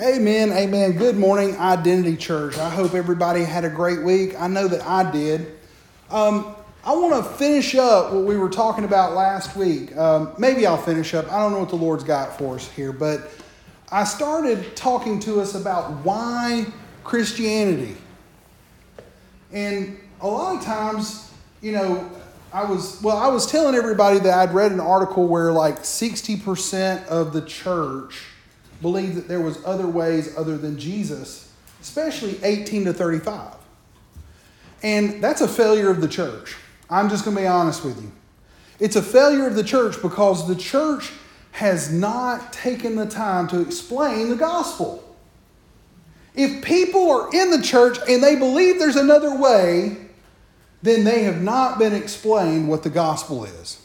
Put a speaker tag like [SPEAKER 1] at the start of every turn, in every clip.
[SPEAKER 1] Amen, amen. Good morning, Identity Church. I hope everybody had a great week. I know that I did. Um, I want to finish up what we were talking about last week. Um, maybe I'll finish up. I don't know what the Lord's got for us here, but I started talking to us about why Christianity. And a lot of times, you know, I was, well, I was telling everybody that I'd read an article where like 60% of the church believed that there was other ways other than Jesus, especially 18 to 35. And that's a failure of the church. I'm just going to be honest with you. It's a failure of the church because the church has not taken the time to explain the gospel. If people are in the church and they believe there's another way, then they have not been explained what the gospel is.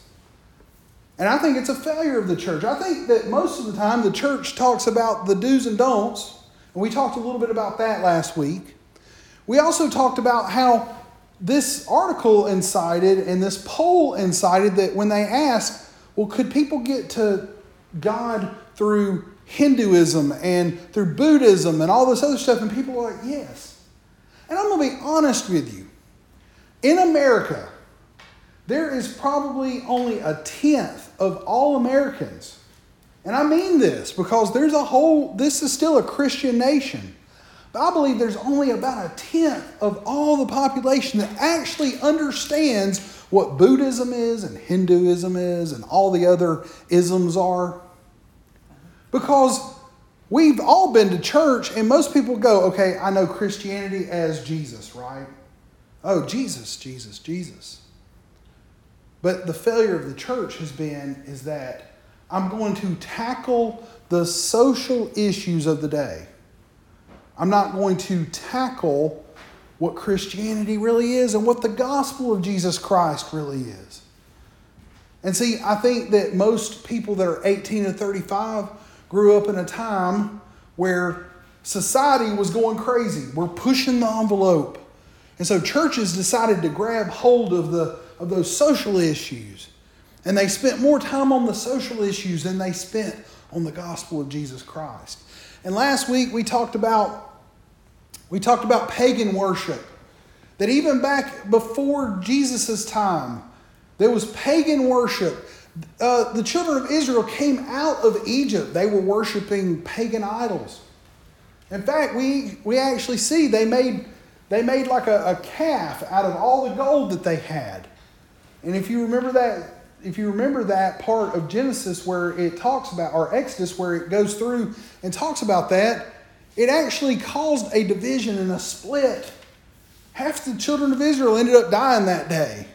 [SPEAKER 1] And I think it's a failure of the church. I think that most of the time the church talks about the do's and don'ts, and we talked a little bit about that last week. We also talked about how this article incited and this poll incited that when they asked, well, could people get to God through Hinduism and through Buddhism and all this other stuff? And people are like, yes. And I'm going to be honest with you. In America, there is probably only a tenth of all Americans. And I mean this because there's a whole, this is still a Christian nation. But I believe there's only about a tenth of all the population that actually understands what Buddhism is and Hinduism is and all the other isms are. Because we've all been to church and most people go, okay, I know Christianity as Jesus, right? Oh, Jesus, Jesus, Jesus. But the failure of the church has been is that I'm going to tackle the social issues of the day. I'm not going to tackle what Christianity really is and what the gospel of Jesus Christ really is. And see, I think that most people that are 18 to 35 grew up in a time where society was going crazy. We're pushing the envelope. And so churches decided to grab hold of the of those social issues. And they spent more time on the social issues than they spent on the gospel of Jesus Christ. And last week we talked about we talked about pagan worship. That even back before Jesus' time, there was pagan worship. Uh, the children of Israel came out of Egypt. They were worshiping pagan idols. In fact, we, we actually see they made, they made like a, a calf out of all the gold that they had. And if you remember that, if you remember that part of Genesis where it talks about, or Exodus where it goes through and talks about that, it actually caused a division and a split. Half the children of Israel ended up dying that day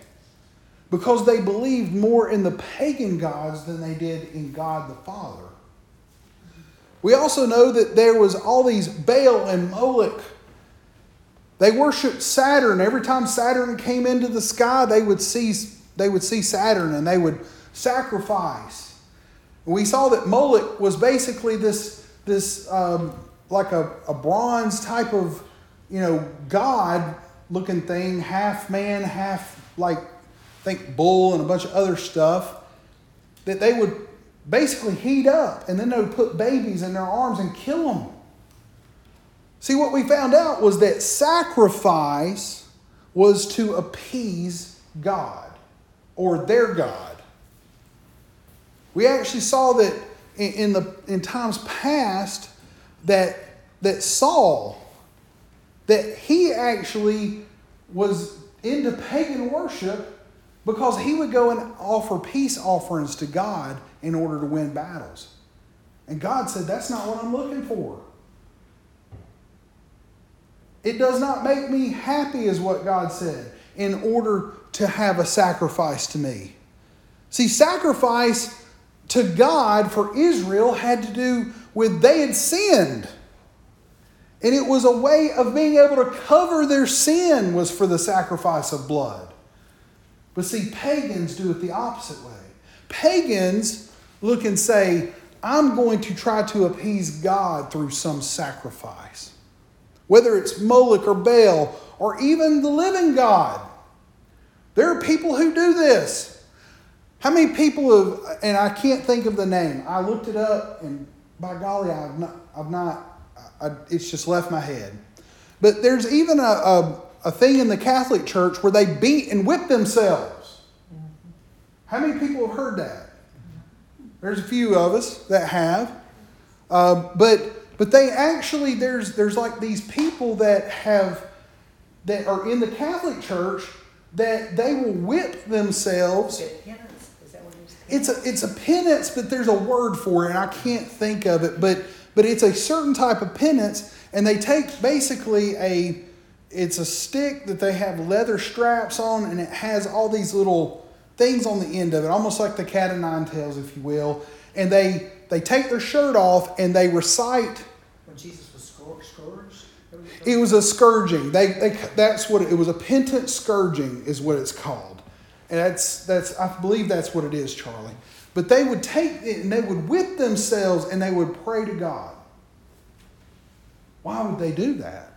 [SPEAKER 1] because they believed more in the pagan gods than they did in God the Father. We also know that there was all these Baal and Moloch they worshiped Saturn. Every time Saturn came into the sky, they would see they would see Saturn and they would sacrifice. We saw that Moloch was basically this, this um, like a, a bronze type of, you know, god looking thing, half man, half like, think bull and a bunch of other stuff, that they would basically heat up and then they would put babies in their arms and kill them. See, what we found out was that sacrifice was to appease God or their God. We actually saw that in, the, in times past that, that Saul, that he actually was into pagan worship because he would go and offer peace offerings to God in order to win battles. And God said, That's not what I'm looking for. It does not make me happy, is what God said, in order to have a sacrifice to me. See, sacrifice to God for Israel had to do with they had sinned. And it was a way of being able to cover their sin was for the sacrifice of blood. But see, pagans do it the opposite way. Pagans look and say, I'm going to try to appease God through some sacrifice. Whether it's Moloch or Baal or even the living God. There are people who do this. How many people have, and I can't think of the name. I looked it up, and by golly, I've not, I've not, I, it's just left my head. But there's even a, a, a, thing in the Catholic Church where they beat and whip themselves. How many people have heard that? There's a few of us that have. Uh, but but they actually there's there's like these people that have that are in the Catholic Church that they will whip themselves. It's a it's a penance, but there's a word for it, and I can't think of it. But but it's a certain type of penance, and they take basically a it's a stick that they have leather straps on, and it has all these little things on the end of it, almost like the cat o' nine tails, if you will. And they they take their shirt off and they recite.
[SPEAKER 2] When Jesus was scourged.
[SPEAKER 1] It was a scourging. They, they that's what it, it was. A penitent scourging is what it's called. And that's, that's, I believe that's what it is, Charlie. But they would take it and they would whip themselves and they would pray to God. Why would they do that?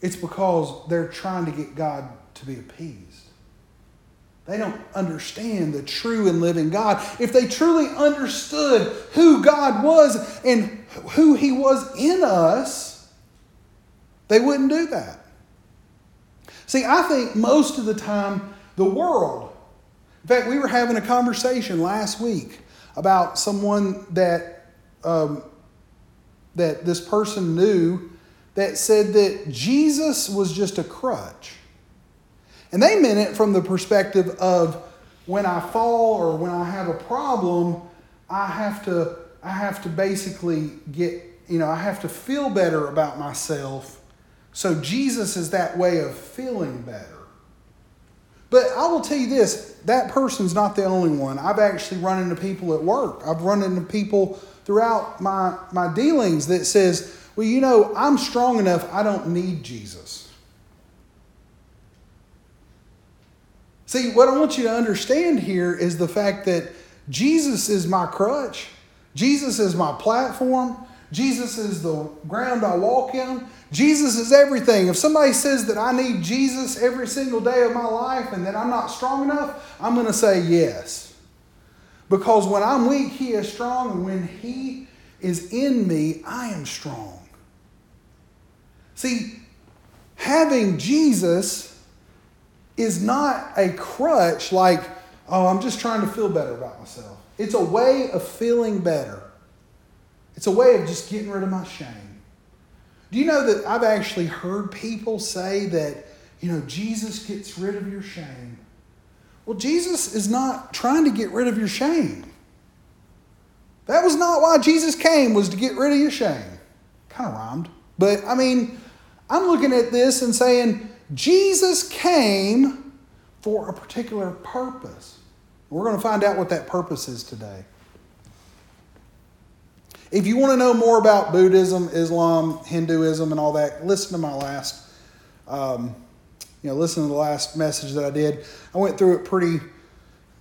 [SPEAKER 1] It's because they're trying to get God to be appeased. They don't understand the true and living God. If they truly understood who God was and who He was in us, they wouldn't do that. See, I think most of the time the world. In fact, we were having a conversation last week about someone that um, that this person knew that said that Jesus was just a crutch. And they meant it from the perspective of when I fall or when I have a problem, I have to I have to basically get, you know, I have to feel better about myself. So Jesus is that way of feeling better. But I will tell you this that person's not the only one. I've actually run into people at work. I've run into people throughout my, my dealings that says, well, you know, I'm strong enough, I don't need Jesus. See, what I want you to understand here is the fact that Jesus is my crutch, Jesus is my platform, Jesus is the ground I walk in. Jesus is everything. If somebody says that I need Jesus every single day of my life and that I'm not strong enough, I'm going to say yes. Because when I'm weak, He is strong, and when He is in me, I am strong. See, having Jesus is not a crutch like, oh, I'm just trying to feel better about myself. It's a way of feeling better. It's a way of just getting rid of my shame. Do you know that I've actually heard people say that, you know, Jesus gets rid of your shame? Well, Jesus is not trying to get rid of your shame. That was not why Jesus came, was to get rid of your shame. Kind of rhymed. But I mean, I'm looking at this and saying, Jesus came for a particular purpose. We're going to find out what that purpose is today. If you want to know more about Buddhism, Islam, Hinduism, and all that, listen to my last, um, you know, listen to the last message that I did. I went through it pretty,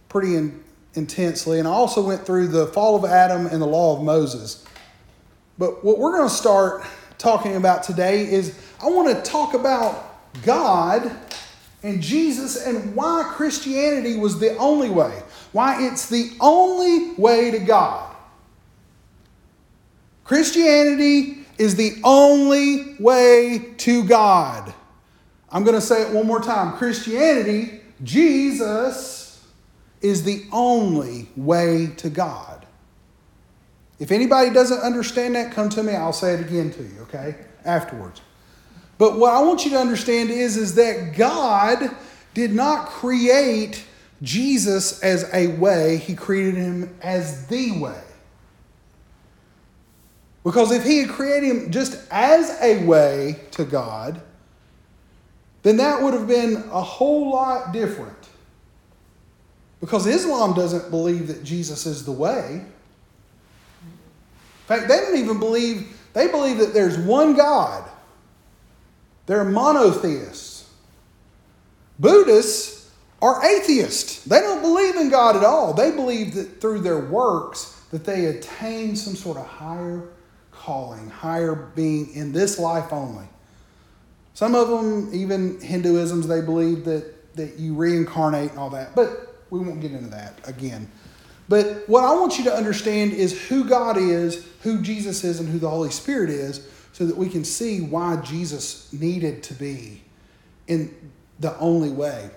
[SPEAKER 1] pretty in, intensely, and I also went through the fall of Adam and the law of Moses. But what we're going to start talking about today is I want to talk about God and Jesus and why Christianity was the only way, why it's the only way to God. Christianity is the only way to God. I'm going to say it one more time. Christianity, Jesus, is the only way to God. If anybody doesn't understand that, come to me. I'll say it again to you, okay? Afterwards. But what I want you to understand is, is that God did not create Jesus as a way, He created Him as the way. Because if he had created him just as a way to God, then that would have been a whole lot different. Because Islam doesn't believe that Jesus is the way. In fact, they don't even believe, they believe that there's one God. They're monotheists. Buddhists are atheists. They don't believe in God at all. They believe that through their works that they attain some sort of higher calling, higher being in this life only. Some of them, even Hinduisms, they believe that, that you reincarnate and all that, but we won't get into that again. But what I want you to understand is who God is, who Jesus is, and who the Holy Spirit is, so that we can see why Jesus needed to be in the only way.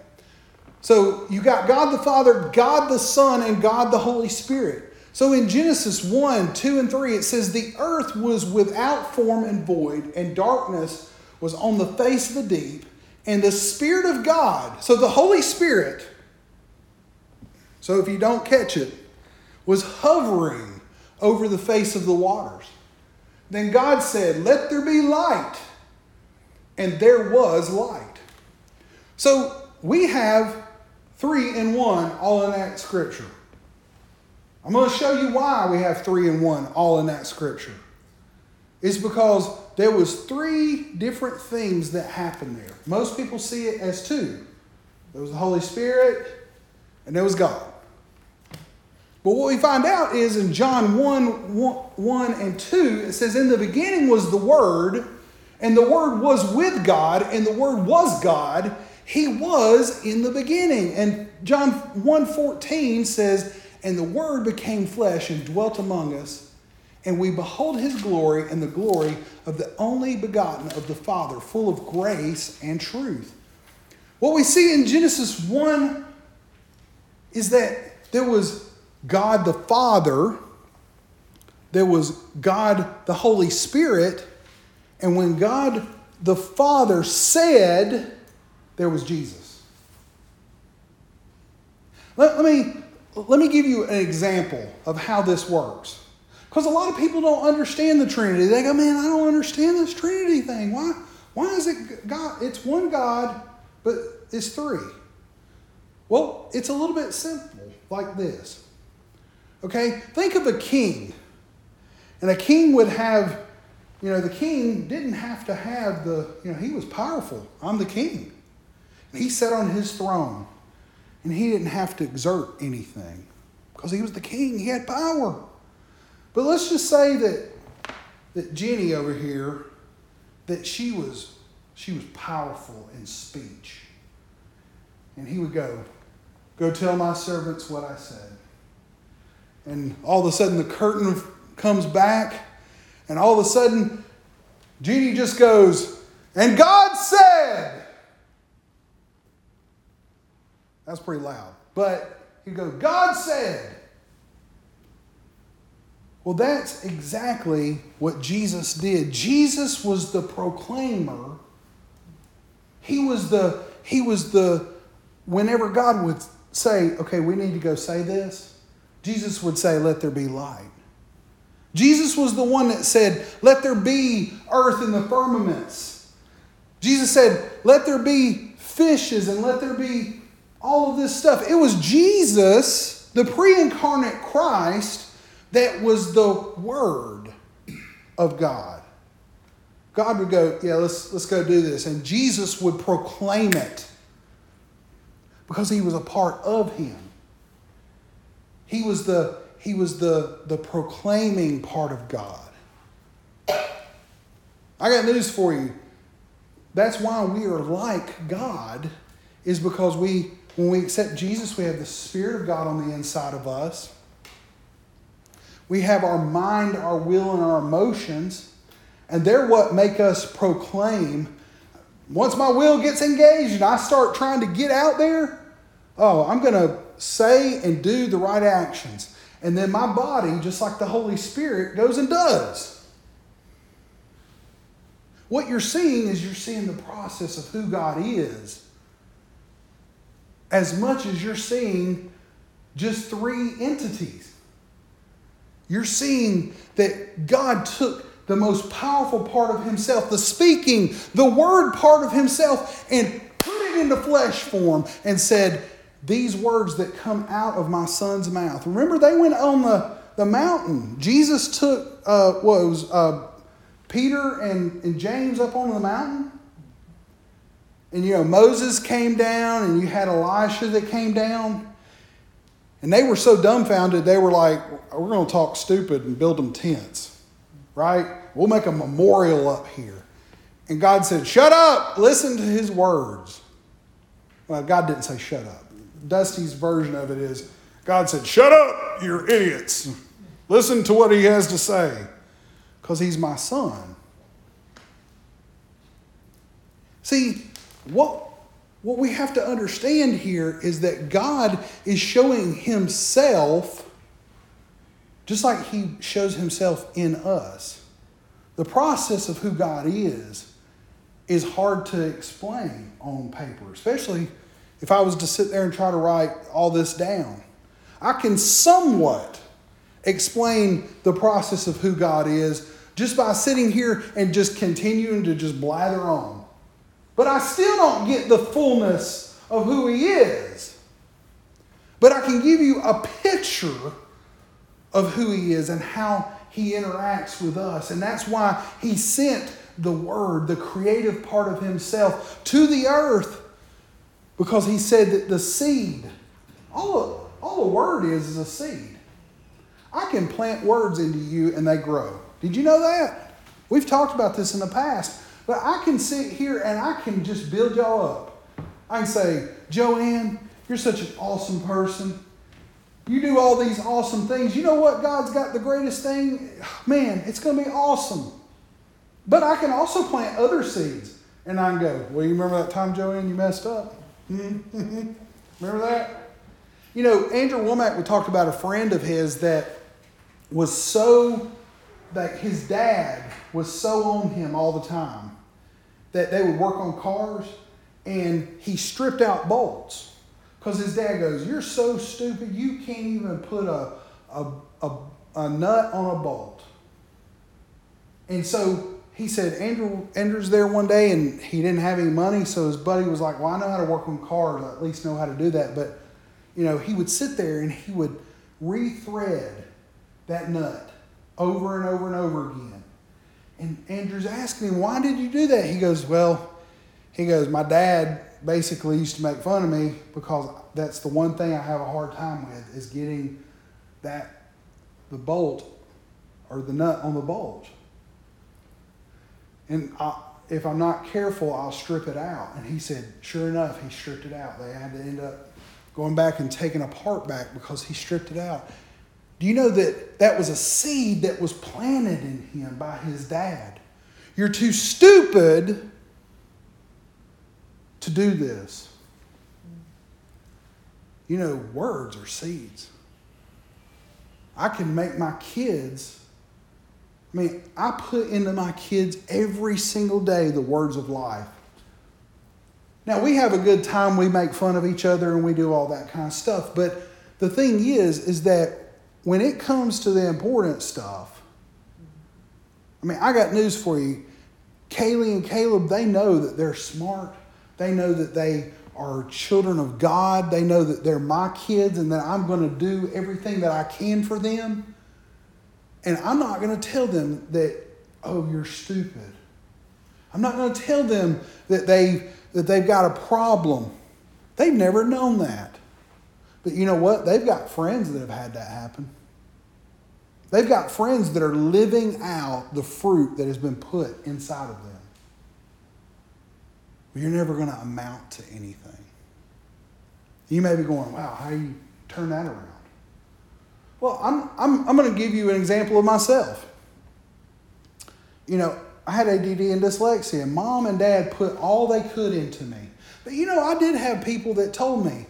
[SPEAKER 1] So you got God the Father, God the Son, and God the Holy Spirit. So in Genesis 1, 2, and 3, it says, The earth was without form and void, and darkness was on the face of the deep, and the Spirit of God, so the Holy Spirit, so if you don't catch it, was hovering over the face of the waters. Then God said, Let there be light. And there was light. So we have three in one all in that scripture. I'm going to show you why we have three and one all in that scripture. It's because there was three different things that happened there. Most people see it as two. There was the Holy Spirit and there was God. But what we find out is in John 1, 1 and 2, it says, In the beginning was the Word, and the Word was with God, and the Word was God. He was in the beginning. And John 1:14 says, "And the word became flesh and dwelt among us, and we behold his glory and the glory of the only begotten of the Father, full of grace and truth." What we see in Genesis 1 is that there was God the Father, there was God the Holy Spirit, and when God the Father said, there was Jesus. Let, let, me, let me give you an example of how this works. Because a lot of people don't understand the Trinity. They go, man, I don't understand this Trinity thing. Why, why is it God? It's one God, but it's three. Well, it's a little bit simple, like this. Okay? Think of a king. And a king would have, you know, the king didn't have to have the, you know, he was powerful. I'm the king. And He sat on his throne and he didn't have to exert anything because he was the king. He had power. But let's just say that, that Jenny over here, that she was, she was powerful in speech. And he would go, Go tell my servants what I said. And all of a sudden the curtain comes back, and all of a sudden Jenny just goes, And God said, that's pretty loud. But he goes, God said. Well, that's exactly what Jesus did. Jesus was the proclaimer. He was the, he was the, whenever God would say, okay, we need to go say this, Jesus would say, let there be light. Jesus was the one that said, let there be earth in the firmaments. Jesus said, let there be fishes and let there be all of this stuff. It was Jesus, the pre incarnate Christ, that was the Word of God. God would go, Yeah, let's, let's go do this. And Jesus would proclaim it because he was a part of him. He was the, he was the, the proclaiming part of God. I got news for you. That's why we are like God, is because we when we accept Jesus, we have the Spirit of God on the inside of us. We have our mind, our will, and our emotions, and they're what make us proclaim. Once my will gets engaged and I start trying to get out there, oh, I'm going to say and do the right actions. And then my body, just like the Holy Spirit, goes and does. What you're seeing is you're seeing the process of who God is as much as you're seeing just three entities. You're seeing that God took the most powerful part of Himself, the speaking, the word part of Himself, and put it into flesh form and said, These words that come out of my son's mouth. Remember, they went on the, the mountain. Jesus took, uh, what was uh, Peter and, and James up on the mountain? And you know, Moses came down and you had Elisha that came down. And they were so dumbfounded, they were like, we're going to talk stupid and build them tents, right? We'll make a memorial up here. And God said, shut up, listen to his words. Well, God didn't say shut up. Dusty's version of it is God said, Shut up, you're idiots. Listen to what he has to say, because he's my son. See, what, what we have to understand here is that God is showing himself just like he shows himself in us. The process of who God is is hard to explain on paper, especially if I was to sit there and try to write all this down. I can somewhat explain the process of who God is just by sitting here and just continuing to just blather on. But I still don't get the fullness of who He is. But I can give you a picture of who He is and how He interacts with us. And that's why He sent the Word, the creative part of Himself, to the earth because He said that the seed, all, all the Word is, is a seed. I can plant words into you and they grow. Did you know that? We've talked about this in the past, but I can sit here and I can just build y'all up. I can say, Joanne, you're such an awesome person. You do all these awesome things. You know what? God's got the greatest thing. Man, it's going to be awesome. But I can also plant other seeds. And I can go, well, you remember that time, Joanne, you messed up? remember that? You know, Andrew Wommack, we talked about a friend of his that was so, that his dad was so on him all the time that they would work on cars and he stripped out bolts because his dad goes, You're so stupid, you can't even put a, a, a, a nut on a bolt. And so he said, Andrew, Andrew's there one day and he didn't have any money, so his buddy was like, Well, I know how to work on cars, I at least know how to do that. But, you know, he would sit there and he would rethread that nut over and over and over again. And Andrew's asking him, Why did you do that? He goes, Well, he goes, My dad basically used to make fun of me because that's the one thing I have a hard time with is getting that the bolt or the nut on the bolt. And I, if I'm not careful, I'll strip it out. And he said, sure enough, he stripped it out. They had to end up going back and taking a part back because he stripped it out. Do you know that that was a seed that was planted in him by his dad? You're too stupid to do this. You know, words are seeds. I can make my kids, I mean, I put into my kids every single day the words of life. Now, we have a good time, we make fun of each other, and we do all that kind of stuff. But the thing is, is that when it comes to the important stuff, I mean, I got news for you. Kaylee and Caleb, they know that they're smart. They know that they are children of God. They know that they're my kids and that I'm going to do everything that I can for them. And I'm not going to tell them that, oh, you're stupid. I'm not going to tell them that, they, that they've got a problem. They've never known that. But you know what? They've got friends that have had that happen. They've got friends that are living out the fruit that has been put inside of them. But you're never going to amount to anything. You may be going, wow, how you turn that around? Well, I'm, I'm, I'm going to give you an example of myself. You know, I had ADD and dyslexia. Mom and dad put all they could into me. But you know, I did have people that told me,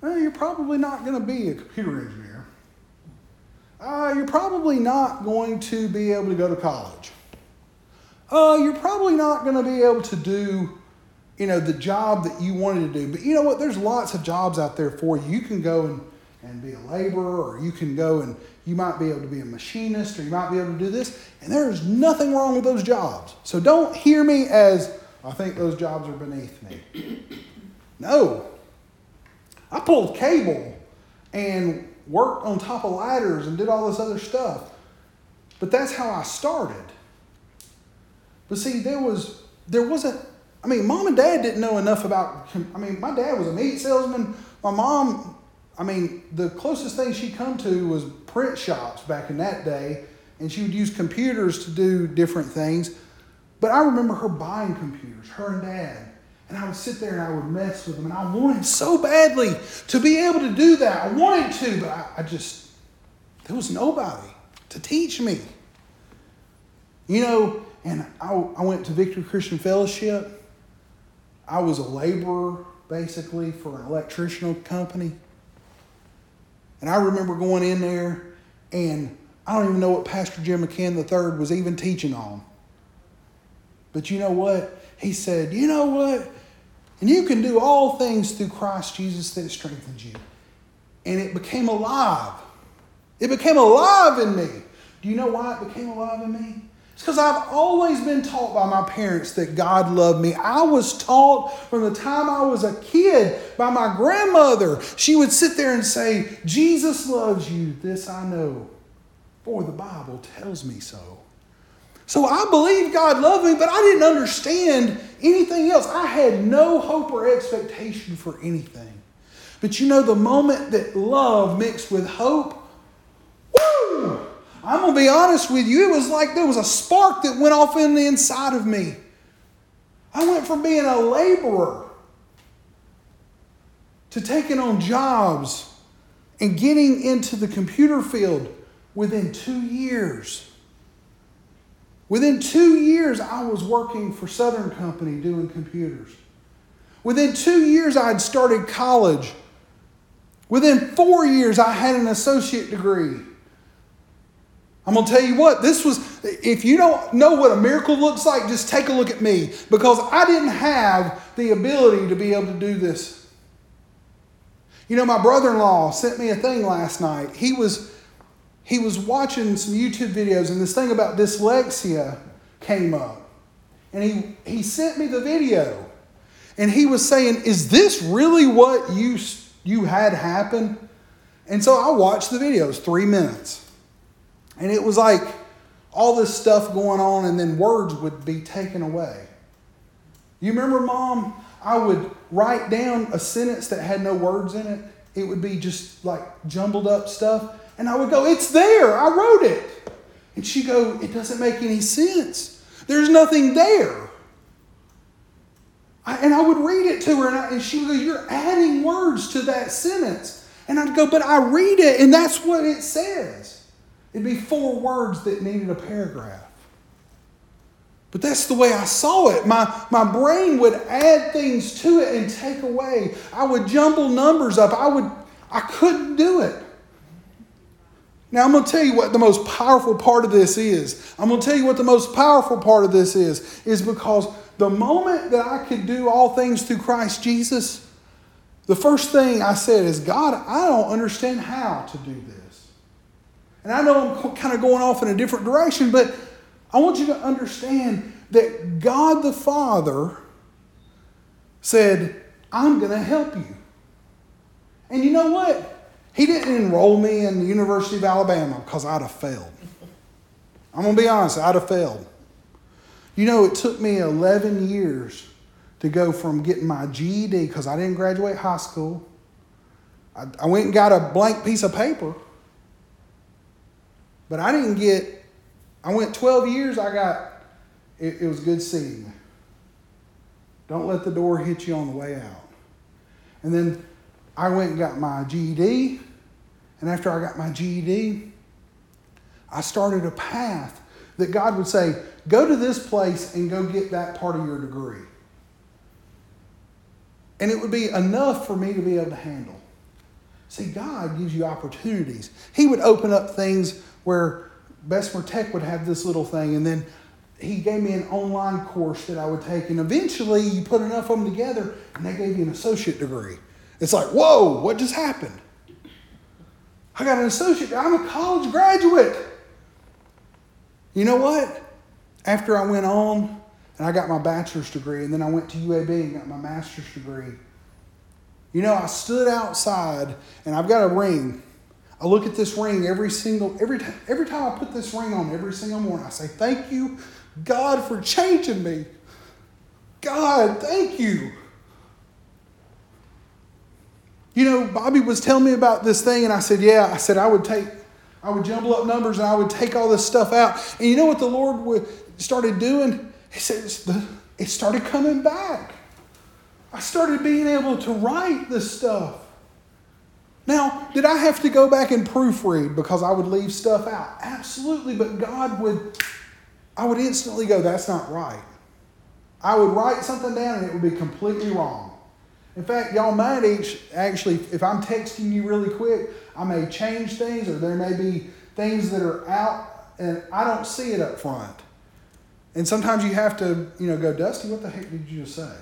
[SPEAKER 1] well, you're probably not going to be a computer engineer. Uh, you're probably not going to be able to go to college. Uh, you're probably not going to be able to do, you know, the job that you wanted to do. But you know what? There's lots of jobs out there for you. You can go and, and be a laborer, or you can go and you might be able to be a machinist, or you might be able to do this. And there's nothing wrong with those jobs. So don't hear me as, I think those jobs are beneath me. No. I pulled cable and worked on top of ladders and did all this other stuff. But that's how I started. But see, there was there wasn't I mean, mom and dad didn't know enough about I mean, my dad was a meat salesman. My mom, I mean, the closest thing she come to was print shops back in that day, and she would use computers to do different things. But I remember her buying computers, her and dad. And I would sit there and I would mess with them. And I wanted so badly to be able to do that. I wanted to, but I, I just, there was nobody to teach me. You know, and I, I went to Victory Christian Fellowship. I was a laborer, basically, for an electrical company. And I remember going in there, and I don't even know what Pastor Jim McCann III was even teaching on. But you know what? He said, You know what? And you can do all things through Christ Jesus that strengthens you. And it became alive. It became alive in me. Do you know why it became alive in me? It's because I've always been taught by my parents that God loved me. I was taught from the time I was a kid by my grandmother. She would sit there and say, Jesus loves you. This I know, for the Bible tells me so. So I believed God loved me, but I didn't understand anything else. I had no hope or expectation for anything. But you know, the moment that love mixed with hope, woo! I'm going to be honest with you, it was like there was a spark that went off in the inside of me. I went from being a laborer to taking on jobs and getting into the computer field within two years. Within two years, I was working for Southern Company doing computers. Within two years, I had started college. Within four years, I had an associate degree. I'm going to tell you what, this was, if you don't know what a miracle looks like, just take a look at me because I didn't have the ability to be able to do this. You know, my brother in law sent me a thing last night. He was he was watching some YouTube videos and this thing about dyslexia came up. And he, he sent me the video. And he was saying, Is this really what you, you had happen? And so I watched the video. It was three minutes. And it was like all this stuff going on, and then words would be taken away. You remember, Mom? I would write down a sentence that had no words in it. It would be just like jumbled up stuff. And I would go, It's there. I wrote it. And she'd go, It doesn't make any sense. There's nothing there. I, and I would read it to her, and, I, and she would go, You're adding words to that sentence. And I'd go, But I read it, and that's what it says. It'd be four words that needed a paragraph. But that's the way I saw it. My, my brain would add things to it and take away. I would jumble numbers up. I would I couldn't do it. Now, I'm going to tell you what the most powerful part of this is. I'm going to tell you what the most powerful part of this is, is because the moment that I could do all things through Christ Jesus, the first thing I said is, God, I don't understand how to do this. And I know I'm kind of going off in a different direction, but I want you to understand that God the Father said, I'm going to help you. And you know what? He didn't enroll me in the University of Alabama because I'd have failed. I'm going to be honest, I'd have failed. You know, it took me 11 years to go from getting my GED because I didn't graduate high school. I, I went and got a blank piece of paper, but I didn't get, I went 12 years, I got, it, it was good seeing. Don't let the door hit you on the way out. And then I went and got my GED. And after I got my GED, I started a path that God would say, go to this place and go get that part of your degree. And it would be enough for me to be able to handle. See, God gives you opportunities. He would open up things where Bessemer Tech would have this little thing, and then he gave me an online course that I would take. And eventually, you put enough of them together, and they gave you an associate degree. It's like, whoa, what just happened? I got an associate, I'm a college graduate. You know what? After I went on and I got my bachelor's degree, and then I went to UAB and got my master's degree. You know, I stood outside and I've got a ring. I look at this ring every single every time every time I put this ring on every single morning. I say, "Thank you, God, for changing me. God, thank you." You know, Bobby was telling me about this thing, and I said, Yeah. I said, I would take, I would jumble up numbers and I would take all this stuff out. And you know what the Lord would, started doing? He said, It started coming back. I started being able to write this stuff. Now, did I have to go back and proofread because I would leave stuff out? Absolutely, but God would, I would instantly go, that's not right. I would write something down and it would be completely wrong. In fact, y'all might each, actually, if I'm texting you really quick, I may change things or there may be things that are out and I don't see it up front. And sometimes you have to, you know, go, Dusty, what the heck did you just say?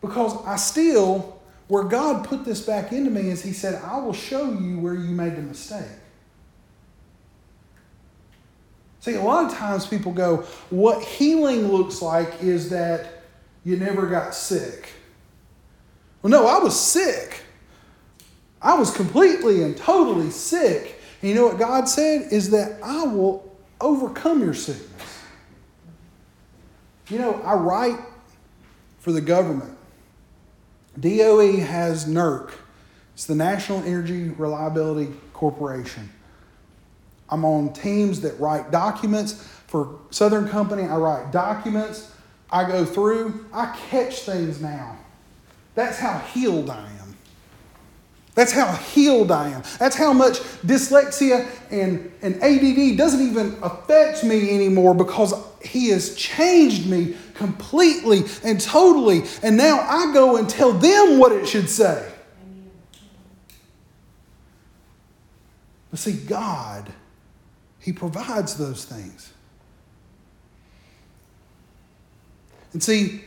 [SPEAKER 1] Because I still, where God put this back into me is He said, I will show you where you made the mistake. See, a lot of times people go, what healing looks like is that you never got sick. Well, no, I was sick. I was completely and totally sick. And you know what God said? Is that I will overcome your sickness. You know, I write for the government. DOE has NERC, it's the National Energy Reliability Corporation. I'm on teams that write documents. For Southern Company, I write documents. I go through, I catch things now. That's how healed I am. That's how healed I am. That's how much dyslexia and, and ADD doesn't even affect me anymore because He has changed me completely and totally. And now I go and tell them what it should say. But see, God he provides those things. And see,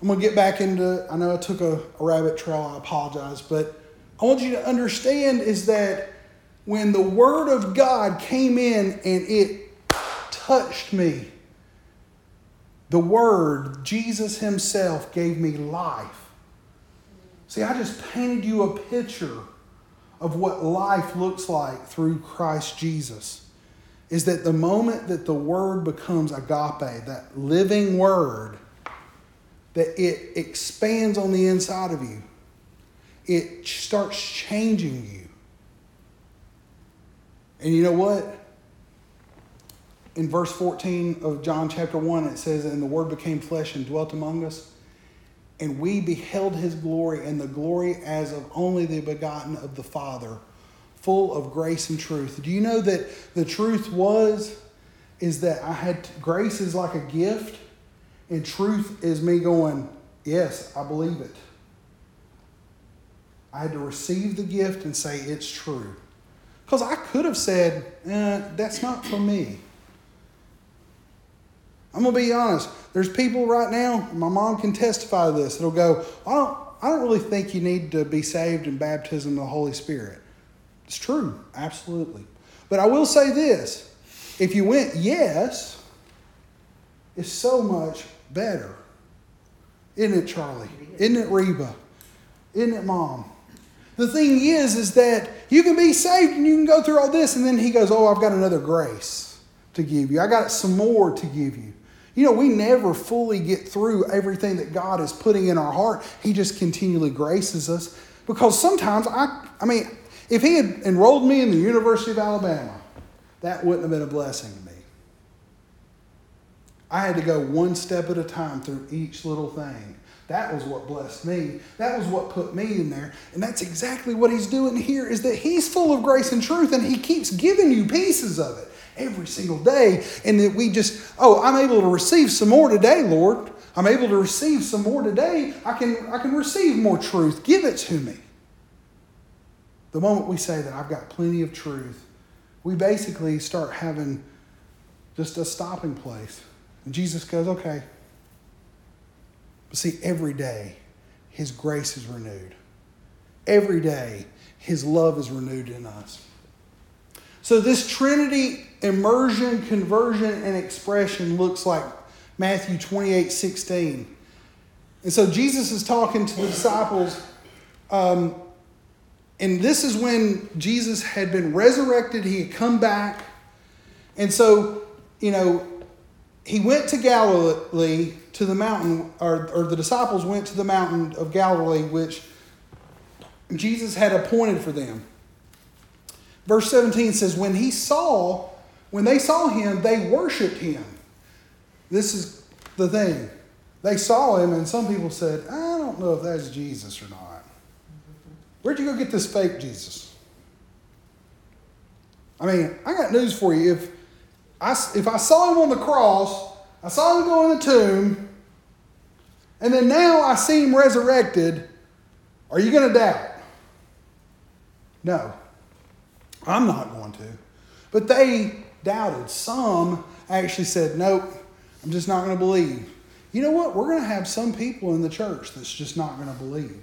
[SPEAKER 1] I'm going to get back into, I know I took a, a rabbit trail, I apologize, but I want you to understand is that when the Word of God came in and it touched me, the Word, Jesus Himself, gave me life. See, I just painted you a picture of what life looks like through Christ Jesus is that the moment that the word becomes agape, that living word, that it expands on the inside of you, it starts changing you. And you know what? In verse 14 of John chapter 1, it says, And the Word became flesh and dwelt among us, and we beheld his glory, and the glory as of only the begotten of the Father full of grace and truth. Do you know that the truth was is that I had grace is like a gift and truth is me going, "Yes, I believe it." I had to receive the gift and say it's true. Because I could have said, eh, that's not for me. I'm going to be honest. There's people right now, my mom can testify to this, that'll go, I don't, I don't really think you need to be saved in baptism of the Holy Spirit. It's true, absolutely. But I will say this if you went yes, it's so much better. Isn't it, Charlie? Isn't it, Reba? Isn't it, Mom? The thing is, is that you can be saved and you can go through all this, and then he goes, Oh, I've got another grace to give you. I got some more to give you. You know, we never fully get through everything that God is putting in our heart. He just continually graces us. Because sometimes I I mean, if he had enrolled me in the University of Alabama, that wouldn't have been a blessing. I had to go one step at a time through each little thing. That was what blessed me. That was what put me in there. And that's exactly what he's doing here is that he's full of grace and truth and he keeps giving you pieces of it every single day. And that we just, oh, I'm able to receive some more today, Lord. I'm able to receive some more today. I can I can receive more truth. Give it to me. The moment we say that I've got plenty of truth, we basically start having just a stopping place. And Jesus goes, okay. But see, every day, His grace is renewed. Every day, His love is renewed in us. So, this Trinity immersion, conversion, and expression looks like Matthew 28 16. And so, Jesus is talking to the disciples. Um, and this is when Jesus had been resurrected, he had come back. And so, you know, he went to Galilee to the mountain, or, or the disciples went to the mountain of Galilee, which Jesus had appointed for them. Verse 17 says, When he saw, when they saw him, they worshiped him. This is the thing. They saw him, and some people said, I don't know if that's Jesus or not. Where'd you go get this fake Jesus? I mean, I got news for you. If I, if I saw him on the cross, I saw him go in the tomb, and then now I see him resurrected, are you going to doubt? No, I'm not going to. But they doubted. Some actually said, nope, I'm just not going to believe. You know what? We're going to have some people in the church that's just not going to believe.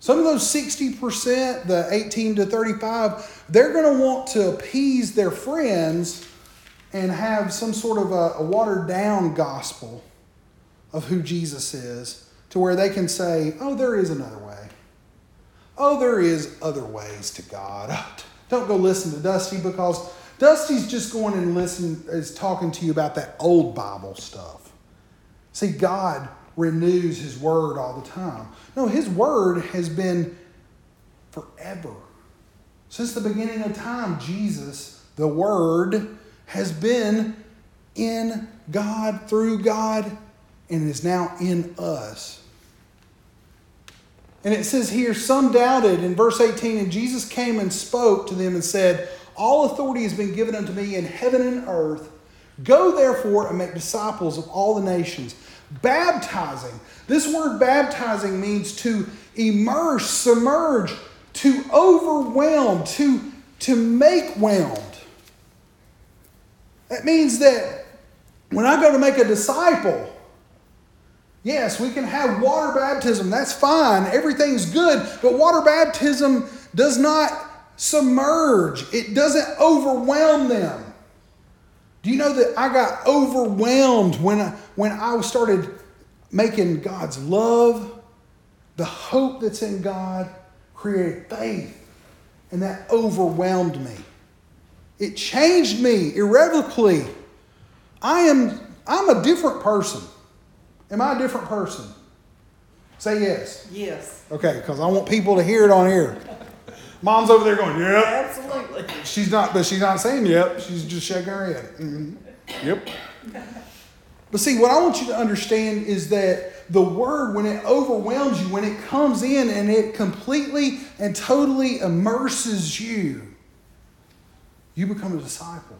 [SPEAKER 1] Some of those 60%, the 18 to 35, they're going to want to appease their friends and have some sort of a, a watered down gospel of who Jesus is to where they can say, oh, there is another way. Oh, there is other ways to God. Don't go listen to Dusty because Dusty's just going and listen is talking to you about that old Bible stuff. See, God renews his word all the time. No, his word has been forever. Since the beginning of time, Jesus, the word, has been in God, through God, and is now in us. And it says here, some doubted in verse 18, and Jesus came and spoke to them and said, All authority has been given unto me in heaven and earth. Go therefore and make disciples of all the nations, baptizing. This word baptizing means to immerse, submerge, to overwhelm, to, to make whelmed. That means that when I go to make a disciple, yes, we can have water baptism. That's fine. Everything's good. But water baptism does not submerge, it doesn't overwhelm them. Do you know that I got overwhelmed when I, when I started making God's love, the hope that's in God, create faith, and that overwhelmed me. It changed me irrevocably. I am I'm a different person. Am I a different person? Say yes.
[SPEAKER 3] Yes.
[SPEAKER 1] Okay, because I want people to hear it on here. Mom's over there going, "Yep."
[SPEAKER 3] Absolutely.
[SPEAKER 1] She's not, but she's not saying yep. She's just shaking her head. Mhm. Yep. But see, what I want you to understand is that the word, when it overwhelms you, when it comes in and it completely and totally immerses you, you become a disciple.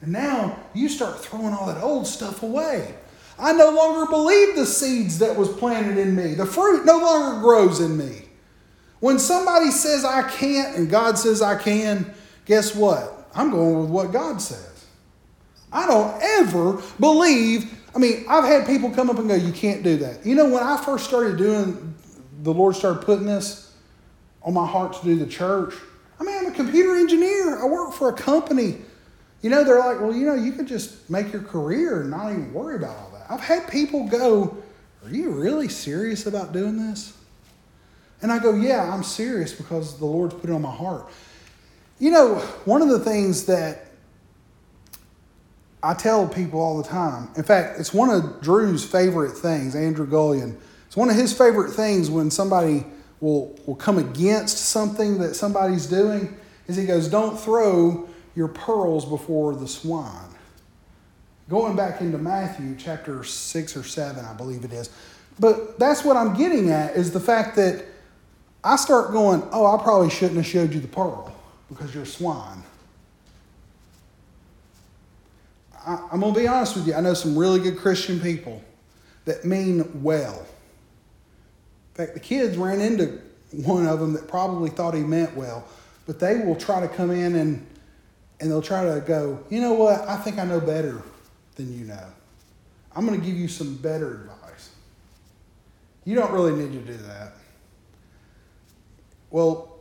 [SPEAKER 1] And now you start throwing all that old stuff away. I no longer believe the seeds that was planted in me. The fruit no longer grows in me. When somebody says I can't and God says I can, guess what? I'm going with what God says. I don't ever believe. I mean, I've had people come up and go, You can't do that. You know, when I first started doing, the Lord started putting this on my heart to do the church. I'm a computer engineer, I work for a company. You know, they're like, Well, you know, you could just make your career and not even worry about all that. I've had people go, Are you really serious about doing this? And I go, Yeah, I'm serious because the Lord's put it on my heart. You know, one of the things that I tell people all the time, in fact, it's one of Drew's favorite things, Andrew Gullion. It's one of his favorite things when somebody will, will come against something that somebody's doing, is he goes, Don't throw your pearls before the swine. Going back into Matthew chapter 6 or 7, I believe it is. But that's what I'm getting at is the fact that I start going, oh, I probably shouldn't have showed you the pearl because you're a swine. I, I'm going to be honest with you. I know some really good Christian people that mean well. In fact, the kids ran into one of them that probably thought he meant well, but they will try to come in and, and they'll try to go, you know what? I think I know better than you know. I'm going to give you some better advice. You don't really need to do that. Well,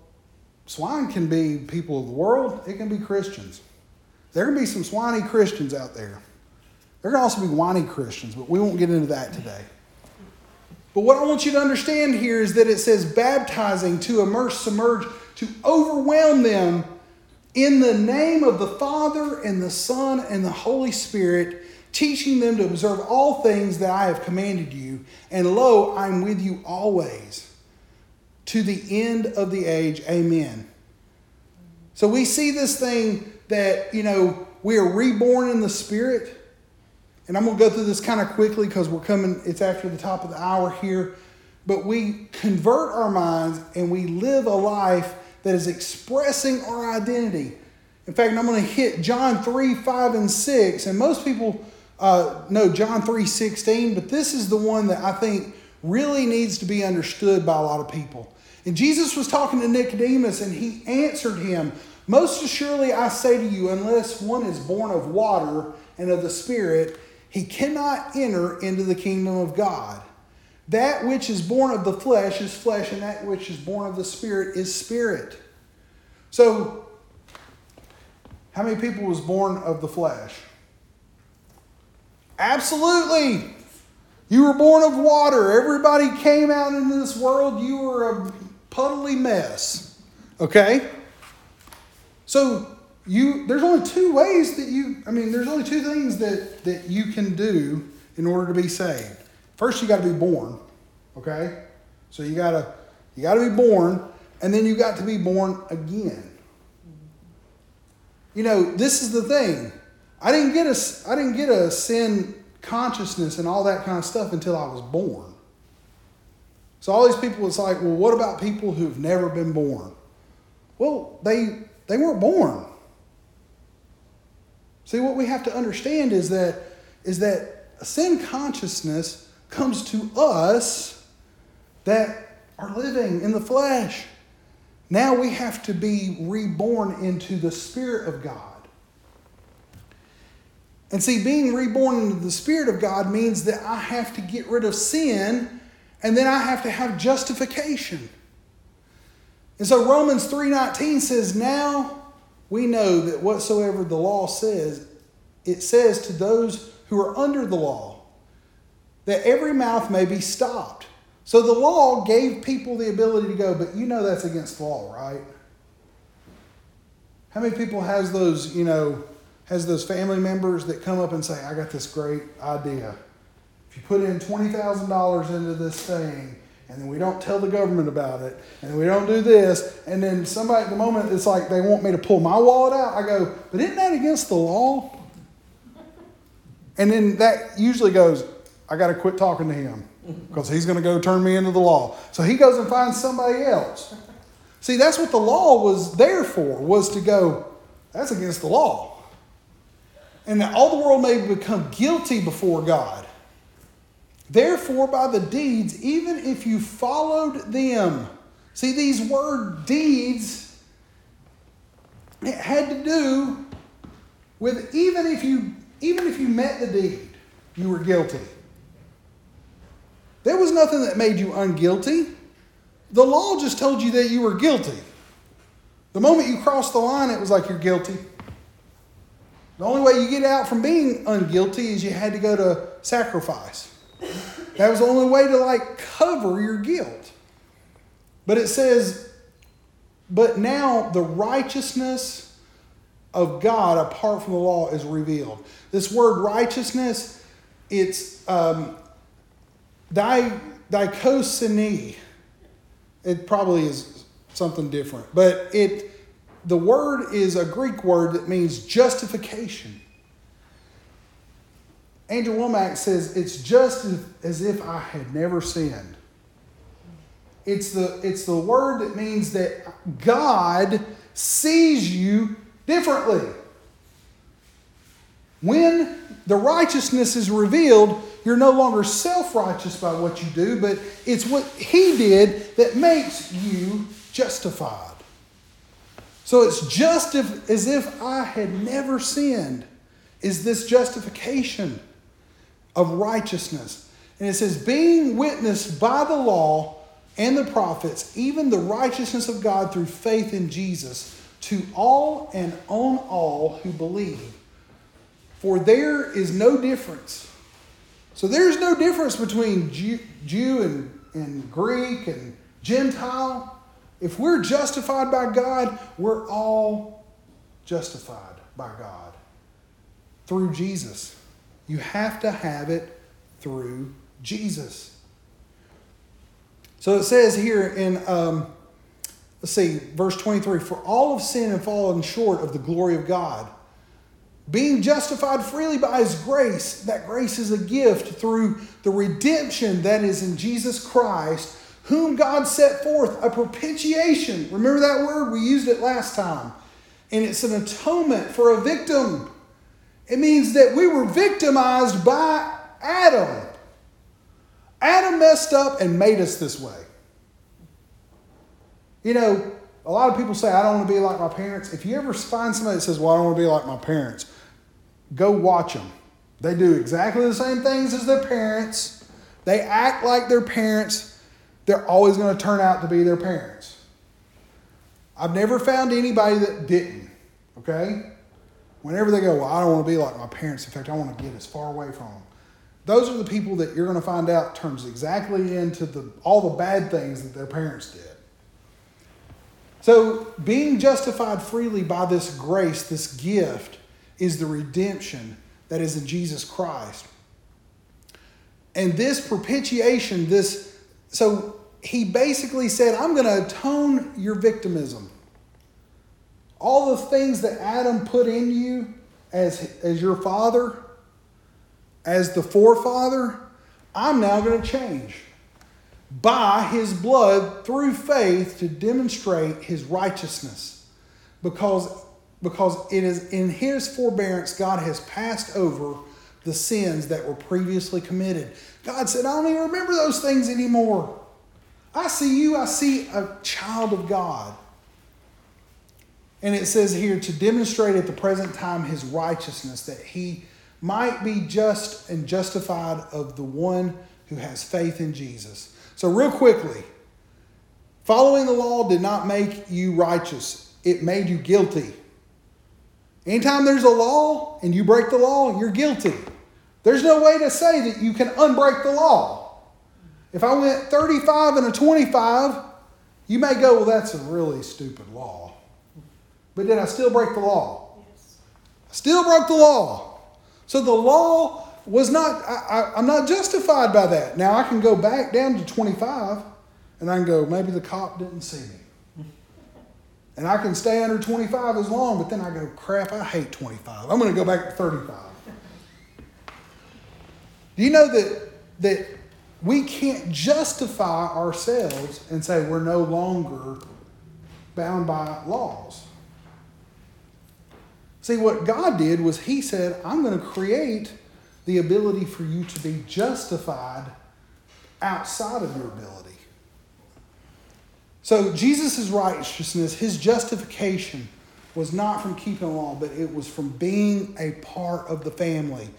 [SPEAKER 1] swine can be people of the world, it can be Christians. There can be some swiney Christians out there. There can also be whiny Christians, but we won't get into that today. But what I want you to understand here is that it says baptizing to immerse, submerge, to overwhelm them in the name of the Father and the Son and the Holy Spirit, teaching them to observe all things that I have commanded you. And lo, I'm with you always to the end of the age. Amen. So we see this thing that, you know, we are reborn in the Spirit. And I'm going to go through this kind of quickly because we're coming, it's after the top of the hour here. But we convert our minds and we live a life that is expressing our identity. In fact, I'm going to hit John 3, 5, and 6. And most people uh, know John 3, 16, but this is the one that I think really needs to be understood by a lot of people. And Jesus was talking to Nicodemus and he answered him, Most assuredly I say to you, unless one is born of water and of the Spirit, he cannot enter into the kingdom of God. That which is born of the flesh is flesh, and that which is born of the Spirit is spirit. So, how many people was born of the flesh? Absolutely. You were born of water. Everybody came out into this world. You were a puddly mess. Okay? So, you there's only two ways that you I mean there's only two things that that you can do in order to be saved. First you got to be born, okay? So you got to you got to be born and then you got to be born again. You know, this is the thing. I didn't get a I didn't get a sin consciousness and all that kind of stuff until I was born. So all these people was like, well, what about people who've never been born? Well, they they weren't born. See, what we have to understand is that, is that sin consciousness comes to us that are living in the flesh. Now we have to be reborn into the Spirit of God. And see, being reborn into the Spirit of God means that I have to get rid of sin and then I have to have justification. And so Romans 3:19 says, "Now we know that whatsoever the law says, it says to those who are under the law, that every mouth may be stopped. So the law gave people the ability to go, but you know that's against the law, right? How many people has those, you know, has those family members that come up and say, I got this great idea. If you put in $20,000 into this thing, and then we don't tell the government about it, and we don't do this, and then somebody at the moment it's like they want me to pull my wallet out. I go, but isn't that against the law? And then that usually goes, I got to quit talking to him because he's going to go turn me into the law. So he goes and finds somebody else. See, that's what the law was there for, was to go, that's against the law. And all the world may become guilty before God. Therefore, by the deeds, even if you followed them, see these word deeds, it had to do with even if you even if you met the deed, you were guilty. There was nothing that made you unguilty. The law just told you that you were guilty. The moment you crossed the line, it was like you're guilty. The only way you get out from being unguilty is you had to go to sacrifice. That was the only way to like cover your guilt. But it says, but now the righteousness of God apart from the law is revealed. This word righteousness, it's um, di, dikosini. It probably is something different, but it the word is a Greek word that means justification. Angel Womack says it's just as if I had never sinned. It's the, it's the word that means that God sees you differently. When the righteousness is revealed, you're no longer self righteous by what you do, but it's what He did that makes you justified. So it's just as if I had never sinned, is this justification of righteousness. And it says, being witnessed by the law and the prophets, even the righteousness of God through faith in Jesus, to all and on all who believe. For there is no difference. So there's no difference between Jew, Jew and, and Greek and Gentile. If we're justified by God, we're all justified by God through Jesus. You have to have it through Jesus. So it says here in, um, let's see, verse 23 For all of sin and fallen short of the glory of God. Being justified freely by his grace, that grace is a gift through the redemption that is in Jesus Christ, whom God set forth, a propitiation. Remember that word? We used it last time. And it's an atonement for a victim. It means that we were victimized by Adam. Adam messed up and made us this way. You know, a lot of people say, I don't want to be like my parents. If you ever find somebody that says, Well, I don't want to be like my parents, go watch them. They do exactly the same things as their parents, they act like their parents. They're always going to turn out to be their parents. I've never found anybody that didn't, okay? Whenever they go, Well, I don't want to be like my parents. In fact, I want to get as far away from them. Those are the people that you're going to find out turns exactly into the, all the bad things that their parents did. So, being justified freely by this grace, this gift, is the redemption that is in Jesus Christ. And this propitiation, this, so he basically said, I'm going to atone your victimism. All the things that Adam put in you as, as your father, as the forefather, I'm now going to change by his blood through faith to demonstrate his righteousness. Because, because it is in his forbearance, God has passed over the sins that were previously committed. God said, I don't even remember those things anymore. I see you, I see a child of God. And it says here to demonstrate at the present time his righteousness, that he might be just and justified of the one who has faith in Jesus. So, real quickly, following the law did not make you righteous, it made you guilty. Anytime there's a law and you break the law, you're guilty. There's no way to say that you can unbreak the law. If I went 35 and a 25, you may go, well, that's a really stupid law. But did I still break the law? Yes. I still broke the law. So the law was not, I, am not justified by that. Now I can go back down to 25 and I can go, maybe the cop didn't see me. And I can stay under 25 as long, but then I go, crap, I hate 25. I'm going to go back to 35. Do you know that, that we can't justify ourselves and say we're no longer bound by laws? See, what God did was He said, I'm going to create the ability for you to be justified outside of your ability. So, Jesus' righteousness, his justification, was not from keeping the law, but it was from being a part of the family.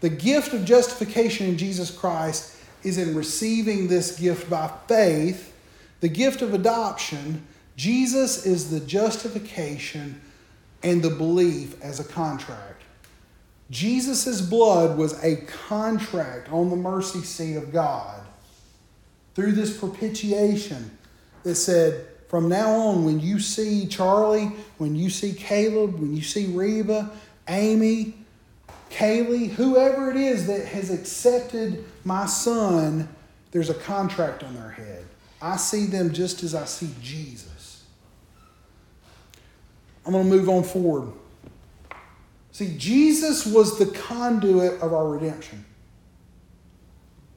[SPEAKER 1] The gift of justification in Jesus Christ is in receiving this gift by faith. The gift of adoption, Jesus is the justification and the belief as a contract. Jesus' blood was a contract on the mercy seat of God through this propitiation that said, from now on, when you see Charlie, when you see Caleb, when you see Reba, Amy, Kaylee, whoever it is that has accepted my son, there's a contract on their head. I see them just as I see Jesus. I'm going to move on forward. See, Jesus was the conduit of our redemption.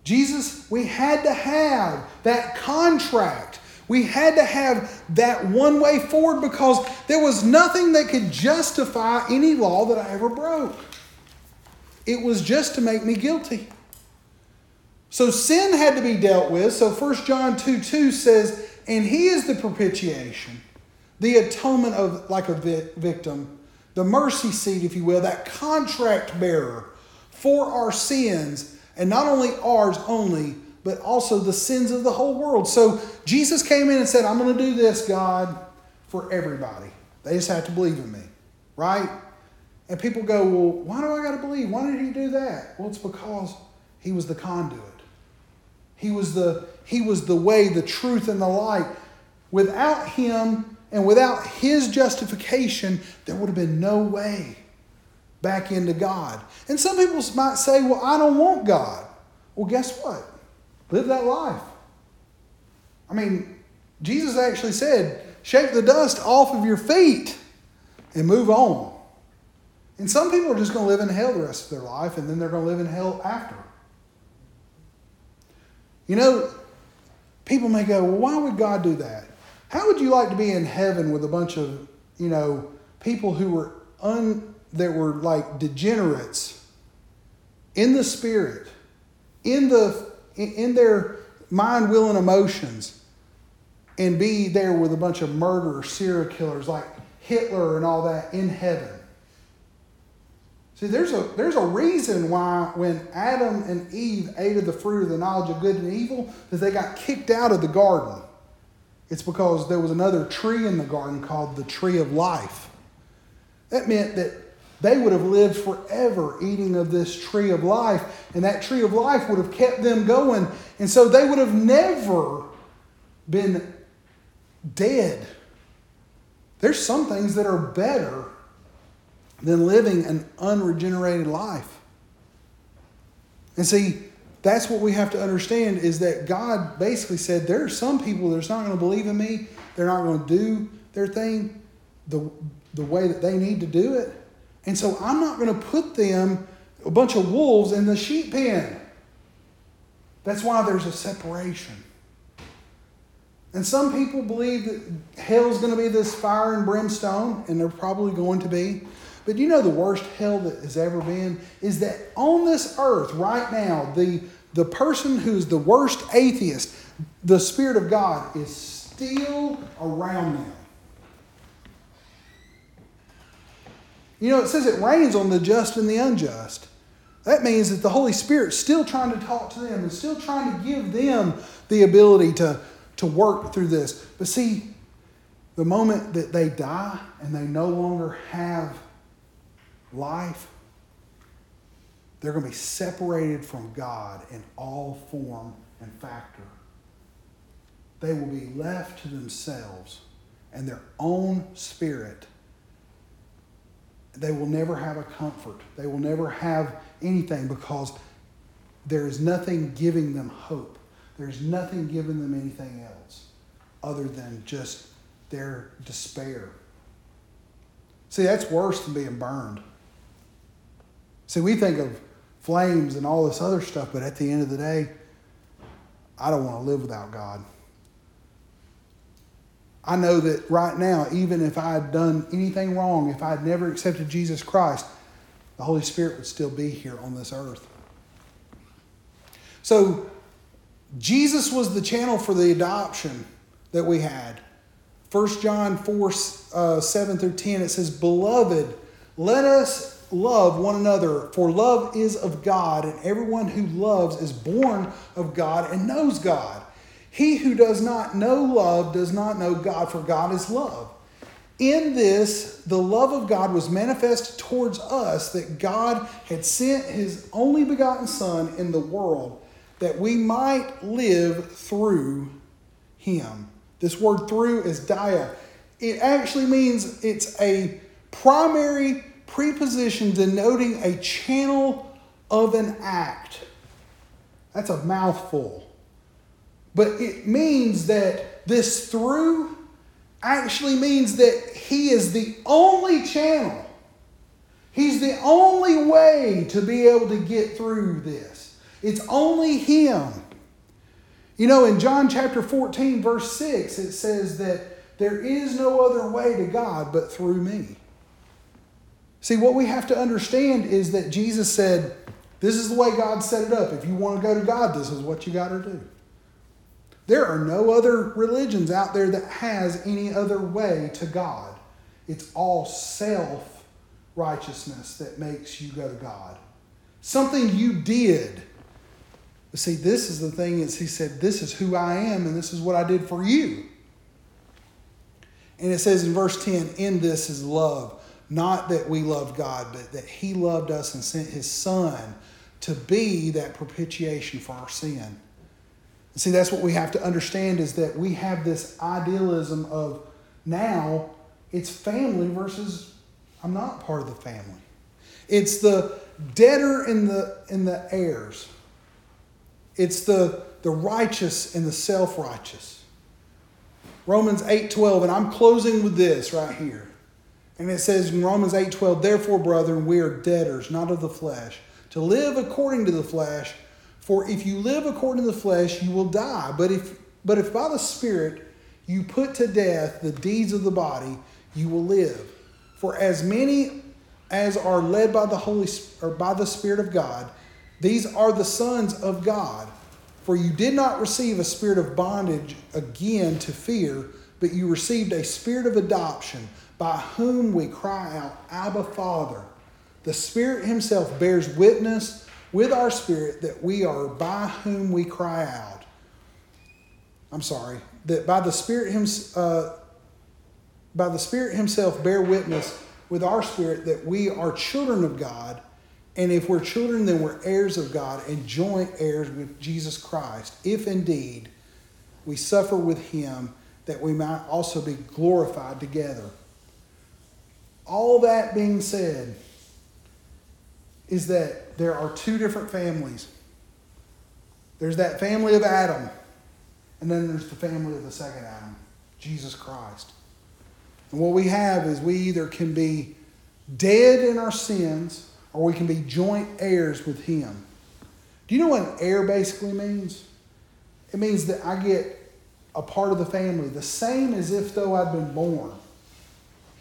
[SPEAKER 1] Jesus, we had to have that contract. We had to have that one way forward because there was nothing that could justify any law that I ever broke. It was just to make me guilty. So sin had to be dealt with. So 1 John 2 2 says, And he is the propitiation, the atonement of like a victim the mercy seat, if you will, that contract bearer for our sins, and not only ours only, but also the sins of the whole world. So Jesus came in and said, I'm going to do this, God, for everybody. They just have to believe in me, right? And people go, Well, why do I got to believe? Why did he do that? Well, it's because he was the conduit. He was the, he was the way, the truth, and the light. Without him, and without his justification, there would have been no way back into God. And some people might say, well, I don't want God. Well, guess what? Live that life. I mean, Jesus actually said, shake the dust off of your feet and move on. And some people are just going to live in hell the rest of their life, and then they're going to live in hell after. You know, people may go, well, why would God do that? How would you like to be in heaven with a bunch of, you know, people who were un that were like degenerates in the spirit, in the in their mind, will, and emotions, and be there with a bunch of murderers, serial killers like Hitler and all that in heaven? See, there's a, there's a reason why when Adam and Eve ate of the fruit of the knowledge of good and evil, that they got kicked out of the garden. It's because there was another tree in the garden called the tree of life. That meant that they would have lived forever eating of this tree of life, and that tree of life would have kept them going. And so they would have never been dead. There's some things that are better than living an unregenerated life. And see, that's what we have to understand is that God basically said there are some people that's not going to believe in me. They're not going to do their thing the, the way that they need to do it. And so I'm not going to put them, a bunch of wolves, in the sheep pen. That's why there's a separation. And some people believe that hell's going to be this fire and brimstone, and they're probably going to be. But you know the worst hell that has ever been is that on this earth right now, the, the person who's the worst atheist, the Spirit of God is still around them. You know, it says it rains on the just and the unjust. That means that the Holy Spirit's still trying to talk to them and still trying to give them the ability to, to work through this. But see, the moment that they die and they no longer have life, they're going to be separated from God in all form and factor. They will be left to themselves and their own spirit. They will never have a comfort. They will never have anything because there is nothing giving them hope. There's nothing giving them anything else other than just their despair. See, that's worse than being burned. See, we think of flames and all this other stuff, but at the end of the day, I don't want to live without God. I know that right now, even if I had done anything wrong, if I had never accepted Jesus Christ, the Holy Spirit would still be here on this earth. So, Jesus was the channel for the adoption that we had. 1 John 4 uh, 7 through 10, it says, Beloved, let us love one another, for love is of God, and everyone who loves is born of God and knows God. He who does not know love does not know God, for God is love. In this, the love of God was manifest towards us that God had sent his only begotten Son in the world that we might live through him. This word through is dia. It actually means it's a primary preposition denoting a channel of an act. That's a mouthful. But it means that this through actually means that he is the only channel. He's the only way to be able to get through this. It's only him. You know, in John chapter 14, verse 6, it says that there is no other way to God but through me. See, what we have to understand is that Jesus said, This is the way God set it up. If you want to go to God, this is what you got to do. There are no other religions out there that has any other way to God. It's all self righteousness that makes you go to God. Something you did. See, this is the thing is he said, This is who I am, and this is what I did for you. And it says in verse 10, in this is love. Not that we loved God, but that He loved us and sent His Son to be that propitiation for our sin. see, that's what we have to understand is that we have this idealism of now it's family versus I'm not part of the family. It's the debtor and the and the heirs. It's the the righteous and the self-righteous. Romans 8:12 and I'm closing with this right here. And it says in Romans 8:12, "Therefore, brethren, we are debtors, not of the flesh, to live according to the flesh, for if you live according to the flesh, you will die. But if but if by the Spirit you put to death the deeds of the body, you will live. For as many as are led by the Holy or by the Spirit of God, these are the sons of God. For you did not receive a spirit of bondage again to fear, but you received a spirit of adoption, by whom we cry out, Abba, Father. The Spirit Himself bears witness with our spirit that we are by whom we cry out. I'm sorry, that by the Spirit Him, uh, by the Spirit Himself bear witness with our spirit that we are children of God. And if we're children, then we're heirs of God and joint heirs with Jesus Christ, if indeed we suffer with Him, that we might also be glorified together. All that being said, is that there are two different families. There's that family of Adam, and then there's the family of the second Adam, Jesus Christ. And what we have is we either can be dead in our sins or we can be joint heirs with Him. Do you know what an heir basically means? It means that I get a part of the family, the same as if though I'd been born.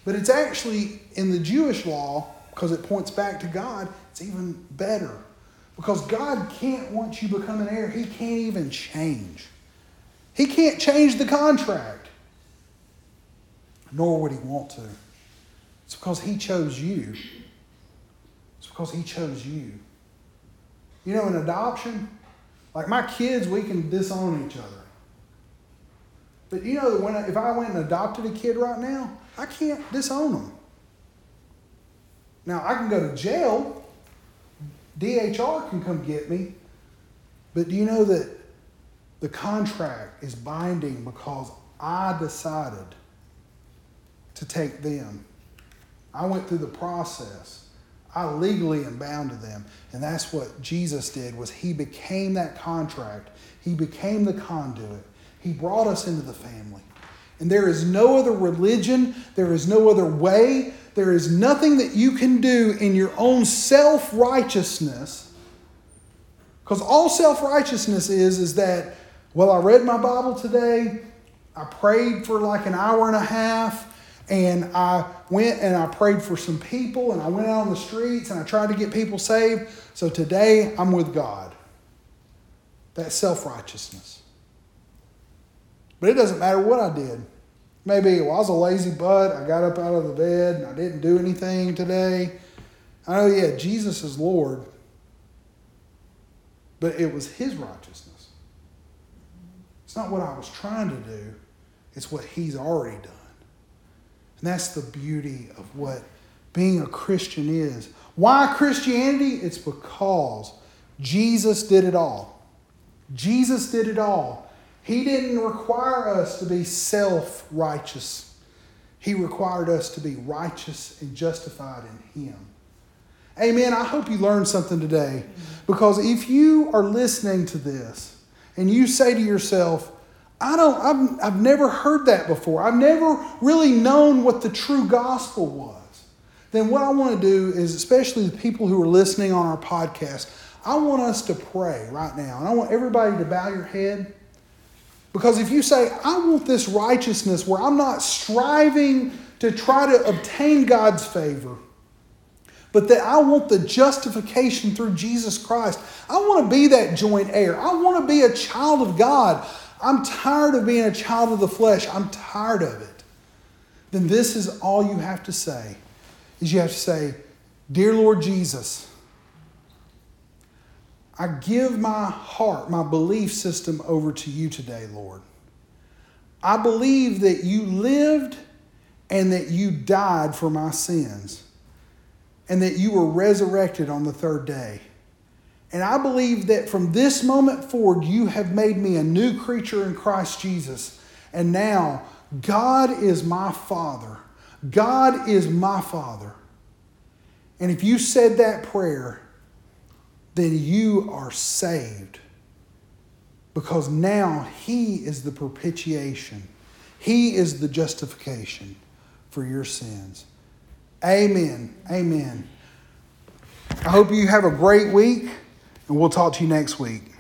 [SPEAKER 1] But it's actually in the Jewish law, because it points back to God, it's even better. Because God can't, once you become an heir, He can't even change. He can't change the contract, nor would He want to. It's because He chose you. It's because He chose you. You know, in adoption, like my kids, we can disown each other. But you know when I, if I went and adopted a kid right now, I can't disown them. Now I can go to jail. DHR can come get me. But do you know that the contract is binding because I decided to take them? I went through the process. I legally am bound to them. And that's what Jesus did was he became that contract. He became the conduit. He brought us into the family. And there is no other religion, there is no other way, there is nothing that you can do in your own self righteousness. Because all self righteousness is, is that, well, I read my Bible today, I prayed for like an hour and a half, and I went and I prayed for some people, and I went out on the streets and I tried to get people saved. So today I'm with God. That's self righteousness. But it doesn't matter what I did. Maybe well, I was a lazy butt. I got up out of the bed and I didn't do anything today. I know, yeah, Jesus is Lord, but it was His righteousness. It's not what I was trying to do, it's what He's already done. And that's the beauty of what being a Christian is. Why Christianity? It's because Jesus did it all. Jesus did it all. He didn't require us to be self righteous, He required us to be righteous and justified in Him. Amen. I hope you learned something today because if you are listening to this and you say to yourself, I don't, I've, I've never heard that before. I've never really known what the true gospel was. Then, what I want to do is, especially the people who are listening on our podcast, I want us to pray right now. And I want everybody to bow your head. Because if you say, I want this righteousness where I'm not striving to try to obtain God's favor, but that I want the justification through Jesus Christ, I want to be that joint heir. I want to be a child of God. I'm tired of being a child of the flesh. I'm tired of it. Then this is all you have to say. Is you have to say, "Dear Lord Jesus, I give my heart, my belief system over to you today, Lord. I believe that you lived and that you died for my sins and that you were resurrected on the third day. And I believe that from this moment forward, you have made me a new creature in Christ Jesus. And now, God is my Father. God is my Father. And if you said that prayer, then you are saved. Because now He is the propitiation, He is the justification for your sins. Amen. Amen. I hope you have a great week, and we'll talk to you next week.